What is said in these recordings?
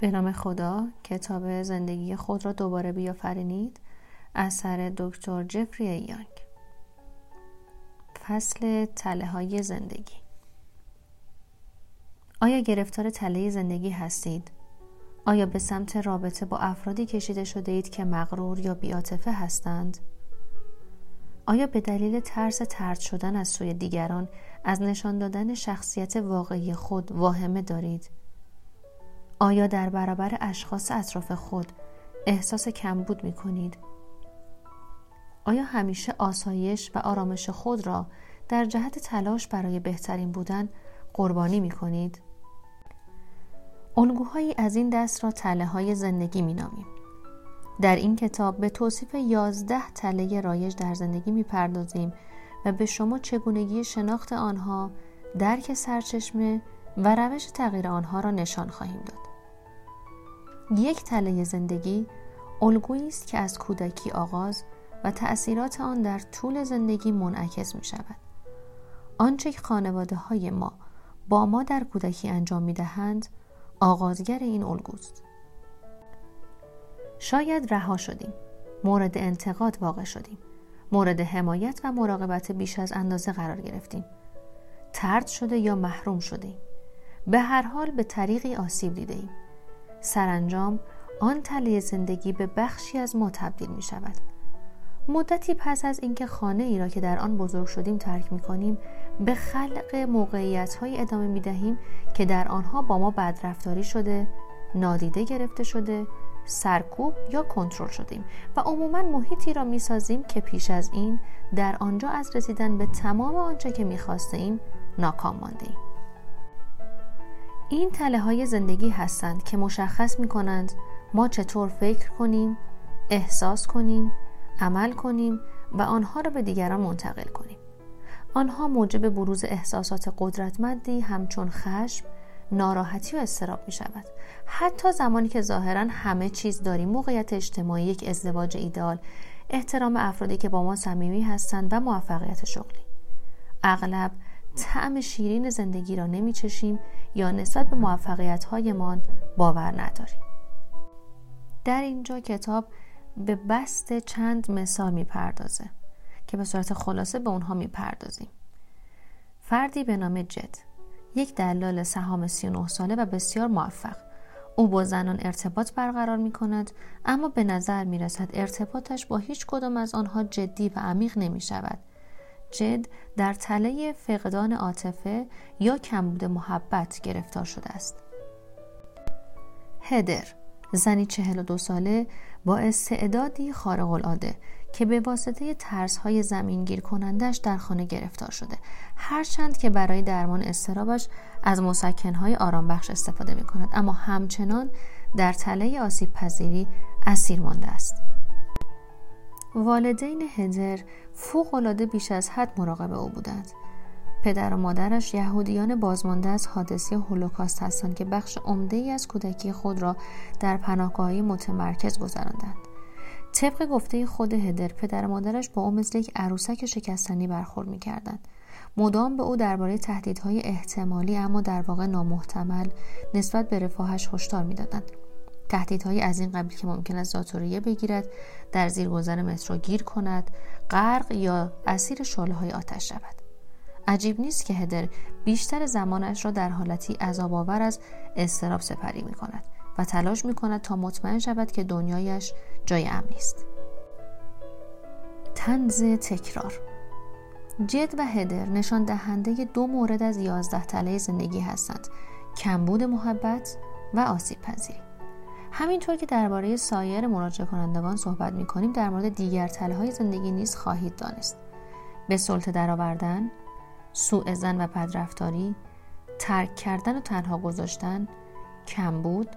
به نام خدا کتاب زندگی خود را دوباره بیافرینید اثر دکتر جفری یانگ فصل تله های زندگی آیا گرفتار تله زندگی هستید؟ آیا به سمت رابطه با افرادی کشیده شده اید که مغرور یا بیاتفه هستند؟ آیا به دلیل ترس ترد شدن از سوی دیگران از نشان دادن شخصیت واقعی خود واهمه دارید؟ آیا در برابر اشخاص اطراف خود احساس کمبود می کنید؟ آیا همیشه آسایش و آرامش خود را در جهت تلاش برای بهترین بودن قربانی می کنید؟ الگوهایی از این دست را تله های زندگی می نامیم. در این کتاب به توصیف یازده تله رایج در زندگی می پردازیم و به شما چگونگی شناخت آنها، درک سرچشمه و روش تغییر آنها را نشان خواهیم داد. یک تله زندگی الگویی است که از کودکی آغاز و تأثیرات آن در طول زندگی منعکس می شود. آنچه که خانواده های ما با ما در کودکی انجام می دهند آغازگر این الگوست. شاید رها شدیم مورد انتقاد واقع شدیم مورد حمایت و مراقبت بیش از اندازه قرار گرفتیم ترد شده یا محروم شده به هر حال به طریقی آسیب دیده ایم سرانجام آن تله زندگی به بخشی از ما تبدیل می شود مدتی پس از اینکه خانه ای را که در آن بزرگ شدیم ترک می کنیم به خلق موقعیت های ادامه می دهیم که در آنها با ما بدرفتاری شده نادیده گرفته شده سرکوب یا کنترل شدیم و عموما محیطی را می سازیم که پیش از این در آنجا از رسیدن به تمام آنچه که می ایم ناکام مانده ایم. این تله های زندگی هستند که مشخص می کنند ما چطور فکر کنیم، احساس کنیم، عمل کنیم و آنها را به دیگران منتقل کنیم. آنها موجب بروز احساسات قدرتمندی همچون خشم، ناراحتی و استراب می شود حتی زمانی که ظاهرا همه چیز داریم موقعیت اجتماعی یک ازدواج ایدال احترام افرادی که با ما صمیمی هستند و موفقیت شغلی اغلب طعم شیرین زندگی را نمی چشیم یا نسبت به موفقیت هایمان باور نداریم. در اینجا کتاب به بست چند مثال می پردازه که به صورت خلاصه به اونها می پردازیم فردی به نام جد یک دلال سهام 39 ساله و بسیار موفق. او با زنان ارتباط برقرار می کند اما به نظر می رسد ارتباطش با هیچ کدام از آنها جدی و عمیق نمی شود جد در تله فقدان عاطفه یا کمبود محبت گرفتار شده است. هدر زنی چهل و دو ساله با استعدادی خارق العاده که به واسطه ترس های زمین گیر کنندش در خانه گرفتار شده. هرچند که برای درمان استرابش از مسکن های آرام بخش استفاده می کند اما همچنان در تله آسیب پذیری اسیر مانده است. والدین هدر فوق العاده بیش از حد مراقب او بودند. پدر و مادرش یهودیان بازمانده از حادثه هولوکاست هستند که بخش عمده ای از کودکی خود را در پناهگاهی متمرکز گذراندند. طبق گفته خود هدر پدر و مادرش با او مثل یک عروسک شکستنی برخورد می‌کردند. مدام به او درباره تهدیدهای احتمالی اما در واقع نامحتمل نسبت به رفاهش هشدار می‌دادند. تهدیدهایی از این قبیل که ممکن است ذاتوریه بگیرد در زیرگذر مترو گیر کند غرق یا اسیر شعله آتش شود عجیب نیست که هدر بیشتر زمانش را در حالتی عذاب آور از استراب سپری می کند و تلاش می کند تا مطمئن شود که دنیایش جای امنی است. تنز تکرار جد و هدر نشان دهنده دو مورد از یازده تله زندگی هستند کمبود محبت و آسیب پذیری همینطور که درباره سایر مراجعه کنندگان صحبت می کنیم در مورد دیگر تله های زندگی نیز خواهید دانست. به سلطه درآوردن سوء زن و بدرفتاری ترک کردن و تنها گذاشتن کمبود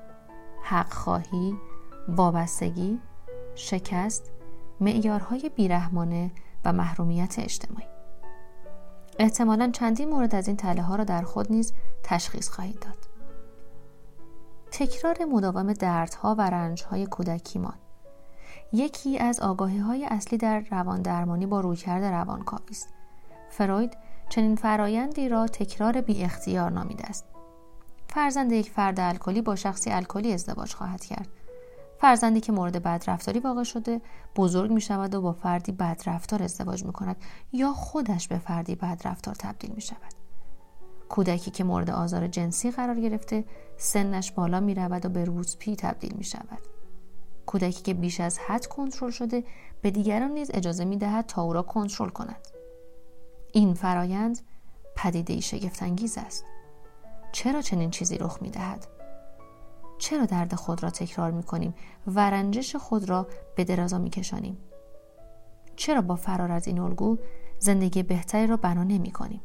حق خواهی وابستگی شکست معیارهای بیرحمانه و محرومیت اجتماعی. احتمالا چندین مورد از این تله ها را در خود نیز تشخیص خواهید داد. تکرار مداوم دردها و رنجهای کودکیمان یکی از آگاهی های اصلی در روان درمانی با رویکرد روانکاوی است. فروید چنین فرایندی را تکرار بی اختیار نامیده است. فرزند یک فرد الکلی با شخصی الکلی ازدواج خواهد کرد. فرزندی که مورد بدرفتاری واقع شده بزرگ می شود و با فردی بدرفتار ازدواج می کند یا خودش به فردی بدرفتار تبدیل می شود کودکی که مورد آزار جنسی قرار گرفته سنش بالا می رود و به روزپی تبدیل می شود کودکی که بیش از حد کنترل شده به دیگران نیز اجازه می دهد تا او را کنترل کند این فرایند پدیده شگفتانگیز است چرا چنین چیزی رخ می دهد؟ چرا درد خود را تکرار می کنیم و رنجش خود را به درازا می کشانیم؟ چرا با فرار از این الگو زندگی بهتری را بنا نمی کنیم؟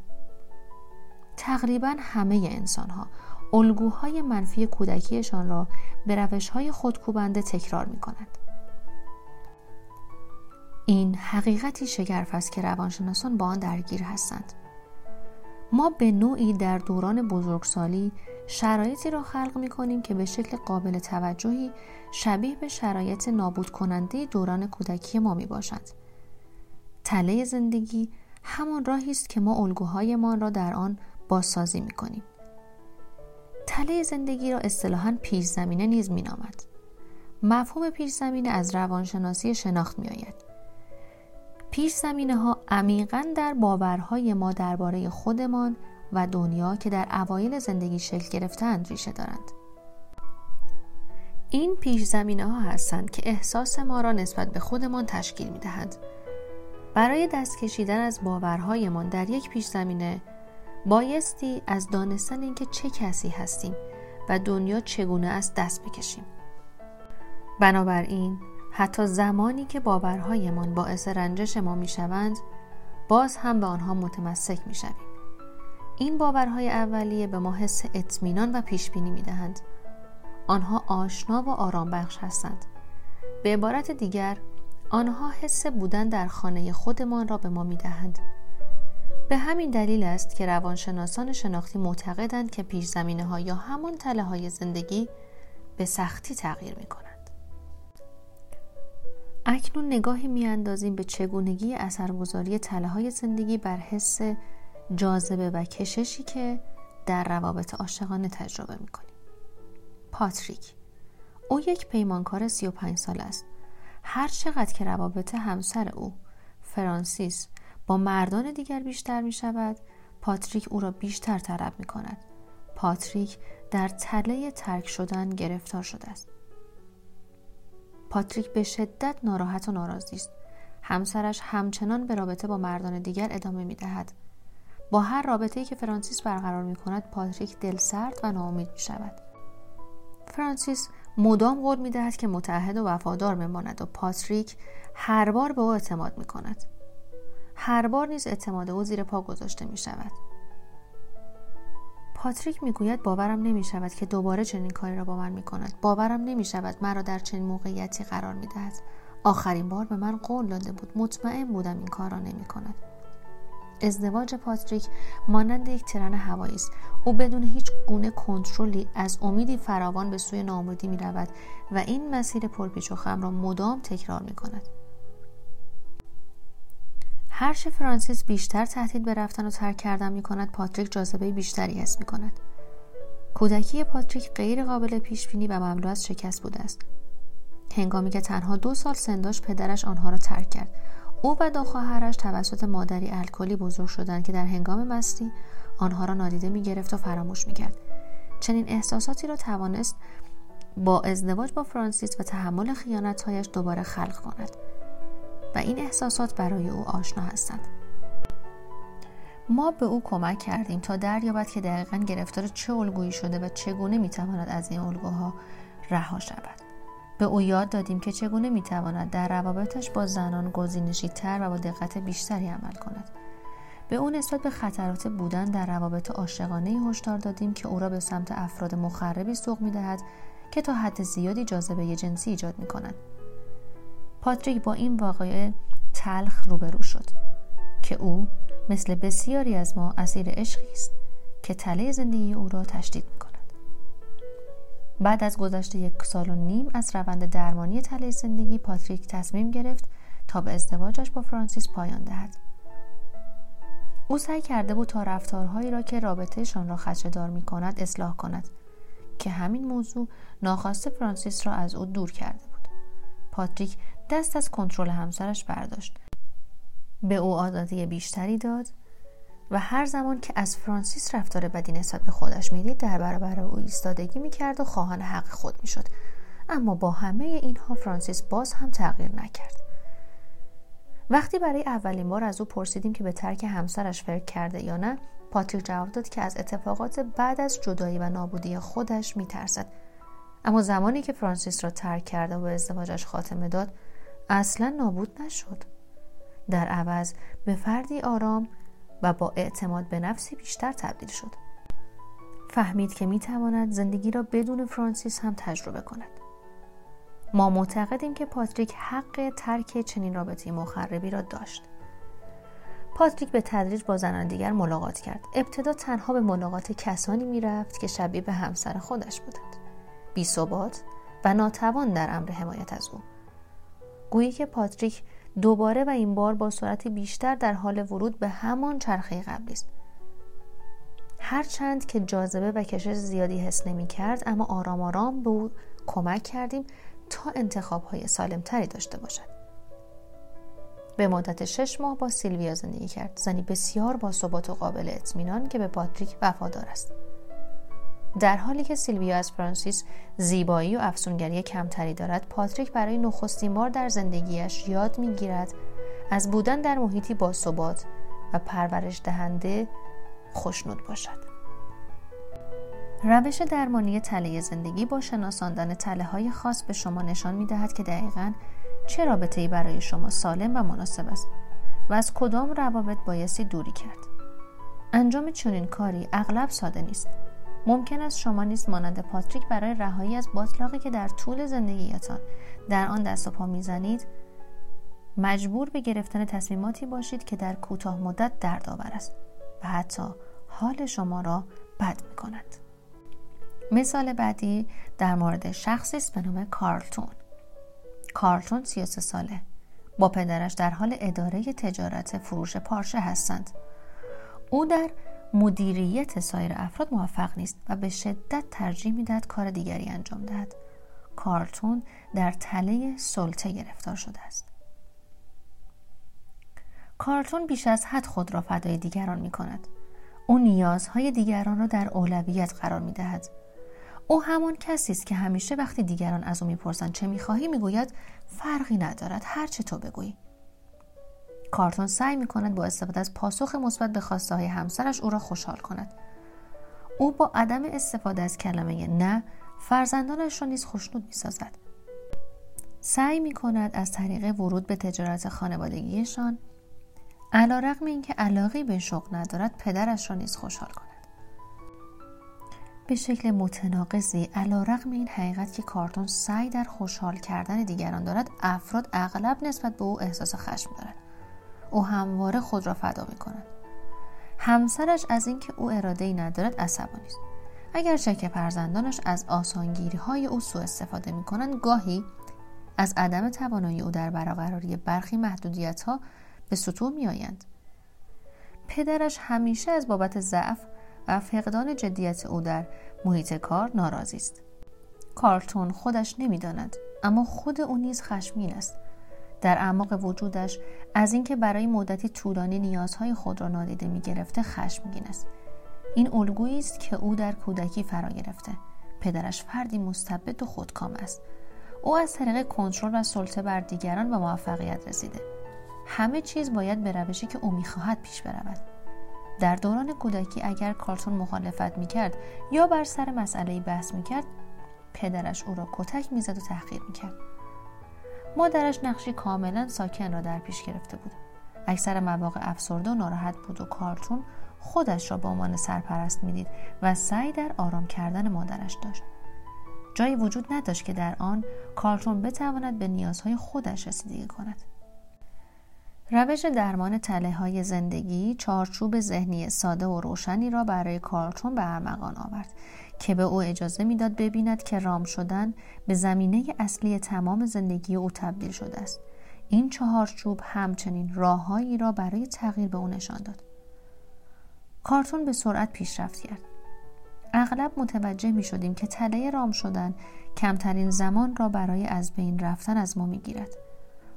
تقریبا همه انسان ها الگوهای منفی کودکیشان را به روش های خودکوبنده تکرار می کنند. این حقیقتی شگرف است که روانشناسان با آن درگیر هستند. ما به نوعی در دوران بزرگسالی شرایطی را خلق می کنیم که به شکل قابل توجهی شبیه به شرایط نابود کننده دوران کودکی ما می باشد. تله زندگی همان راهی است که ما الگوهایمان را در آن بازسازی می کنیم. تله زندگی را اصطلاحا پیش زمینه نیز می نامد. مفهوم پیش زمینه از روانشناسی شناخت می آید. پیش زمینه ها عمیقا در باورهای ما درباره خودمان و دنیا که در اوایل زندگی شکل گرفتند ریشه دارند. این پیش زمینه ها هستند که احساس ما را نسبت به خودمان تشکیل می دهند. برای دست کشیدن از باورهایمان در یک پیش زمینه بایستی از دانستن اینکه چه کسی هستیم و دنیا چگونه است دست بکشیم. بنابراین حتی زمانی که باورهایمان باعث رنجش ما می‌شوند باز هم به آنها متمسک می‌شویم. این باورهای اولیه به ما حس اطمینان و پیشبینی می‌دهند. آنها آشنا و آرام بخش هستند. به عبارت دیگر آنها حس بودن در خانه خودمان را به ما می‌دهند. به همین دلیل است که روانشناسان شناختی معتقدند که پیش زمینه ها یا همان تله های زندگی به سختی تغییر می کنند. اکنون نگاهی میاندازیم به چگونگی اثرگذاری تله های زندگی بر حس جاذبه و کششی که در روابط عاشقانه تجربه می‌کنیم پاتریک او یک پیمانکار 35 سال است هر چقدر که روابط همسر او فرانسیس با مردان دیگر بیشتر می شود پاتریک او را بیشتر طلب می کند پاتریک در تله ترک شدن گرفتار شده است پاتریک به شدت ناراحت و ناراضی است همسرش همچنان به رابطه با مردان دیگر ادامه می دهد. با هر رابطه‌ای که فرانسیس برقرار می کند پاتریک دلسرد و ناامید می شود. فرانسیس مدام قول می دهد که متحد و وفادار بماند و پاتریک هر بار به او اعتماد می کند. هر بار نیز اعتماد او زیر پا گذاشته می شود. پاتریک می‌گوید باورم نمی شود که دوباره چنین کاری را با من می کند. باورم نمی شود مرا در چنین موقعیتی قرار می دهد. آخرین بار به من قول داده بود. مطمئن بودم این کار را نمی کند. ازدواج پاتریک مانند یک ترن هوایی است او بدون هیچ گونه کنترلی از امیدی فراوان به سوی ناامیدی می رود و این مسیر پرپیچ و خم را مدام تکرار می کند هرچه فرانسیس بیشتر تهدید به رفتن و ترک کردن می کند پاتریک جاذبه بیشتری حس می کند کودکی پاتریک غیر قابل پیش بینی و مملو از شکست بوده است. هنگامی که تنها دو سال سن داشت پدرش آنها را ترک کرد. او و دو خواهرش توسط مادری الکلی بزرگ شدند که در هنگام مستی آنها را نادیده می گرفت و فراموش می کرد. چنین احساساتی را توانست با ازدواج با فرانسیس و تحمل خیانتهایش دوباره خلق کند. و این احساسات برای او آشنا هستند. ما به او کمک کردیم تا دریابد که دقیقا گرفتار چه الگویی شده و چگونه می‌تواند از این الگوها رها شود. به او یاد دادیم که چگونه می‌تواند در روابطش با زنان تر و با دقت بیشتری عمل کند. به او نسبت به خطرات بودن در روابط عاشقانه هشدار دادیم که او را به سمت افراد مخربی سوق می‌دهد که تا حد زیادی جاذبه جنسی ایجاد می کند. پاتریک با این واقعه تلخ روبرو شد که او مثل بسیاری از ما اسیر عشقی است که تله زندگی او را تشدید می کند. بعد از گذشت یک سال و نیم از روند درمانی تله زندگی پاتریک تصمیم گرفت تا به ازدواجش با فرانسیس پایان دهد. او سعی کرده بود تا رفتارهایی را که رابطهشان را خدشهدار می کند اصلاح کند که همین موضوع ناخواسته فرانسیس را از او دور کرده بود پاتریک دست از کنترل همسرش برداشت. به او آزادی بیشتری داد و هر زمان که از فرانسیس رفتار بدی نسبت به خودش می‌دید در برابر او ایستادگی می‌کرد و خواهان حق خود می‌شد. اما با همه اینها فرانسیس باز هم تغییر نکرد. وقتی برای اولین بار از او پرسیدیم که به ترک همسرش فکر کرده یا نه پاتریک جواب داد که از اتفاقات بعد از جدایی و نابودی خودش میترسد. اما زمانی که فرانسیس را ترک کرده و به ازدواجش خاتمه داد اصلا نابود نشد. در عوض به فردی آرام و با اعتماد به نفسی بیشتر تبدیل شد. فهمید که می‌تواند زندگی را بدون فرانسیس هم تجربه کند. ما معتقدیم که پاتریک حق ترک چنین رابطه مخربی را داشت. پاتریک به تدریج با زنان دیگر ملاقات کرد. ابتدا تنها به ملاقات کسانی می‌رفت که شبیه به همسر خودش بودند. بی ثبات و ناتوان در امر حمایت از او. گویی که پاتریک دوباره و این بار با سرعت بیشتر در حال ورود به همان چرخه قبلی است. هرچند که جاذبه و کشش زیادی حس نمی کرد اما آرام آرام به او کمک کردیم تا انتخاب های سالم تری داشته باشد. به مدت شش ماه با سیلویا زندگی کرد. زنی بسیار با ثبات و قابل اطمینان که به پاتریک وفادار است. در حالی که سیلویا از فرانسیس زیبایی و افسونگری کمتری دارد پاتریک برای نخستین بار در زندگیش یاد می‌گیرد از بودن در محیطی با ثبات و پرورش دهنده خوشنود باشد روش درمانی تله زندگی با شناساندن تله های خاص به شما نشان می دهد که دقیقا چه رابطه برای شما سالم و مناسب است و از کدام روابط بایستی دوری کرد. انجام چنین کاری اغلب ساده نیست. ممکن است شما نیز مانند پاتریک برای رهایی از باطلاقی که در طول زندگیتان در آن دست و پا می‌زنید مجبور به گرفتن تصمیماتی باشید که در کوتاه مدت دردآور است و حتی حال شما را بد می کند. مثال بعدی در مورد شخصی است به نام کارلتون. کارلتون 33 ساله. با پدرش در حال اداره تجارت فروش پارچه هستند. او در مدیریت سایر افراد موفق نیست و به شدت ترجیح می‌دهد کار دیگری انجام دهد. کارلتون در تله سلطه گرفتار شده است. کارلتون بیش از حد خود را فدای دیگران می کند او نیازهای دیگران را در اولویت قرار می دهد او همان کسی است که همیشه وقتی دیگران از او می‌پرسند چه می‌خواهی می‌گوید فرقی ندارد هر چه تو بگویی. کارتون سعی می‌کند با استفاده از پاسخ مثبت به خواسته های همسرش او را خوشحال کند. او با عدم استفاده از کلمه نه فرزندانش را نیز خوشنود می‌سازد. سعی می کند از طریق ورود به تجارت خانوادگیشان علا رقم اینکه علاقی به شغل ندارد پدرش را نیز خوشحال کند. به شکل متناقضی علا رقم این حقیقت که کارتون سعی در خوشحال کردن دیگران دارد افراد اغلب نسبت به او احساس خشم دارد او همواره خود را فدا می کند همسرش از اینکه او اراده ای ندارد عصبانی است. اگر که فرزندانش از آسانگیری های او سوء استفاده می کنند گاهی از عدم توانایی او در برقراری برخی محدودیت ها به سطوح می آیند. پدرش همیشه از بابت ضعف و فقدان جدیت او در محیط کار ناراضی است. کارتون خودش نمی‌داند اما خود او نیز خشمگین است. در اعماق وجودش از اینکه برای مدتی طولانی نیازهای خود را نادیده می گرفته خشمگین است. این الگویی است که او در کودکی فرا گرفته. پدرش فردی مستبد و خودکام است. او از طریق کنترل و سلطه بر دیگران به موفقیت رسیده. همه چیز باید به روشی که او می‌خواهد پیش برود. در دوران کودکی اگر کارتون مخالفت می‌کرد یا بر سر مسئله بحث می‌کرد پدرش او را کتک می‌زد و تحقیر می‌کرد. مادرش نقشی کاملا ساکن را در پیش گرفته بود اکثر مواقع افسرده و ناراحت بود و کارتون خودش را به عنوان سرپرست می‌دید و سعی در آرام کردن مادرش داشت. جایی وجود نداشت که در آن کارتون بتواند به نیازهای خودش رسیدگی کند. روش درمان تله های زندگی چارچوب ذهنی ساده و روشنی را برای کارتون به ارمغان آورد. که به او اجازه می‌داد ببیند که رام شدن به زمینه اصلی تمام زندگی او تبدیل شده است این چهارچوب همچنین راههایی را برای تغییر به او نشان داد کارتون به سرعت پیشرفت کرد اغلب متوجه می شدیم که تله رام شدن کمترین زمان را برای از بین رفتن از ما می گیرد.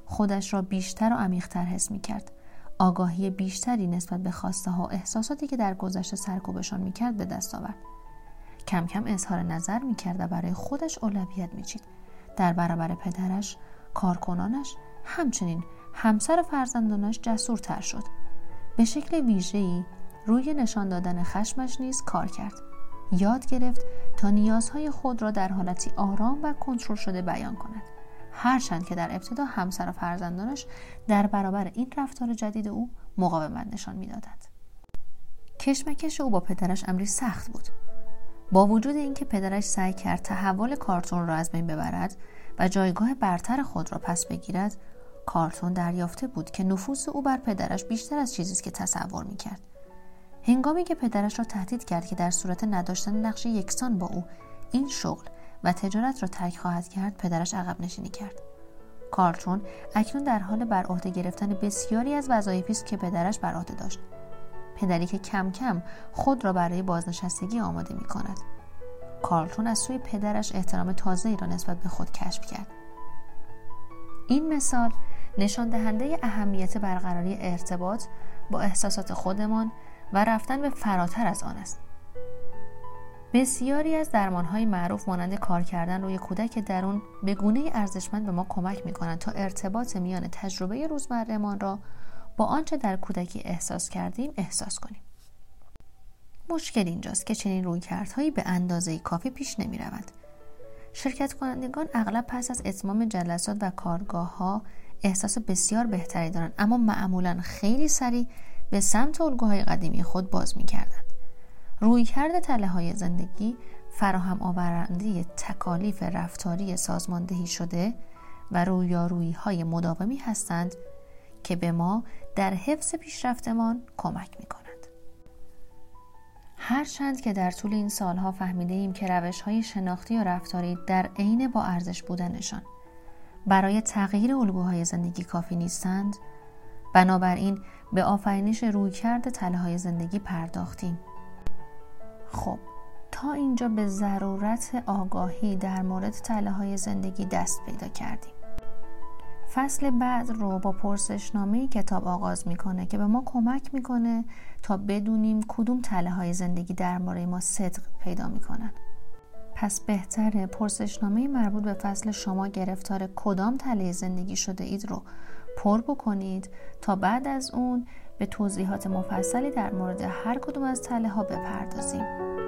خودش را بیشتر و عمیقتر حس می کرد. آگاهی بیشتری نسبت به خواسته ها و احساساتی که در گذشته سرکوبشان می کرد به دست آورد. کم کم اظهار نظر می کرد و برای خودش اولویت می چید. در برابر پدرش، کارکنانش، همچنین همسر و فرزندانش جسورتر شد. به شکل ویژه‌ای روی نشان دادن خشمش نیز کار کرد. یاد گرفت تا نیازهای خود را در حالتی آرام و کنترل شده بیان کند. هرچند که در ابتدا همسر و فرزندانش در برابر این رفتار جدید او مقاومت نشان می‌دادند. کشمکش او با پدرش امری سخت بود. با وجود اینکه پدرش سعی کرد تحول کارتون را از بین ببرد و جایگاه برتر خود را پس بگیرد کارتون دریافته بود که نفوذ او بر پدرش بیشتر از چیزی است که تصور می‌کرد. هنگامی که پدرش را تهدید کرد که در صورت نداشتن نقش یکسان با او این شغل و تجارت را ترک خواهد کرد پدرش عقب نشینی کرد. کارتون اکنون در حال بر عهده گرفتن بسیاری از وظایفی است که پدرش بر عهده داشت. پدری که کم کم خود را برای بازنشستگی آماده می کند. کارلتون از سوی پدرش احترام تازه‌ای را نسبت به خود کشف کرد. این مثال نشان دهنده اهمیت برقراری ارتباط با احساسات خودمان و رفتن به فراتر از آن است. بسیاری از درمانهای معروف مانند کار کردن روی کودک درون به گونه ارزشمند به ما کمک می کنند تا ارتباط میان تجربه روزمرهمان را با آنچه در کودکی احساس کردیم احساس کنیم مشکل اینجاست که چنین رویکردهایی به اندازه کافی پیش نمی رود. شرکت کنندگان اغلب پس از اتمام جلسات و کارگاه ها احساس بسیار بهتری دارند اما معمولا خیلی سریع به سمت الگوهای قدیمی خود باز می کردند. رویکرد تله های زندگی فراهم آورنده تکالیف رفتاری سازماندهی شده و رویارویی های مداومی هستند که به ما در حفظ پیشرفتمان کمک می کند. هرچند که در طول این سالها فهمیده ایم که روش های شناختی و رفتاری در عین با ارزش بودنشان برای تغییر الگوهای زندگی کافی نیستند بنابراین به آفرینش رویکرد تله های زندگی پرداختیم خب تا اینجا به ضرورت آگاهی در مورد تله های زندگی دست پیدا کردیم فصل بعد رو با پرسشنامه کتاب آغاز می‌کنه که به ما کمک می‌کنه تا بدونیم کدوم تله های زندگی در مورد ما صدق پیدا می‌کنن. پس بهتره پرسشنامه مربوط به فصل شما گرفتار کدام تله زندگی شده اید رو پر بکنید تا بعد از اون به توضیحات مفصلی در مورد هر کدوم از تله ها بپردازیم.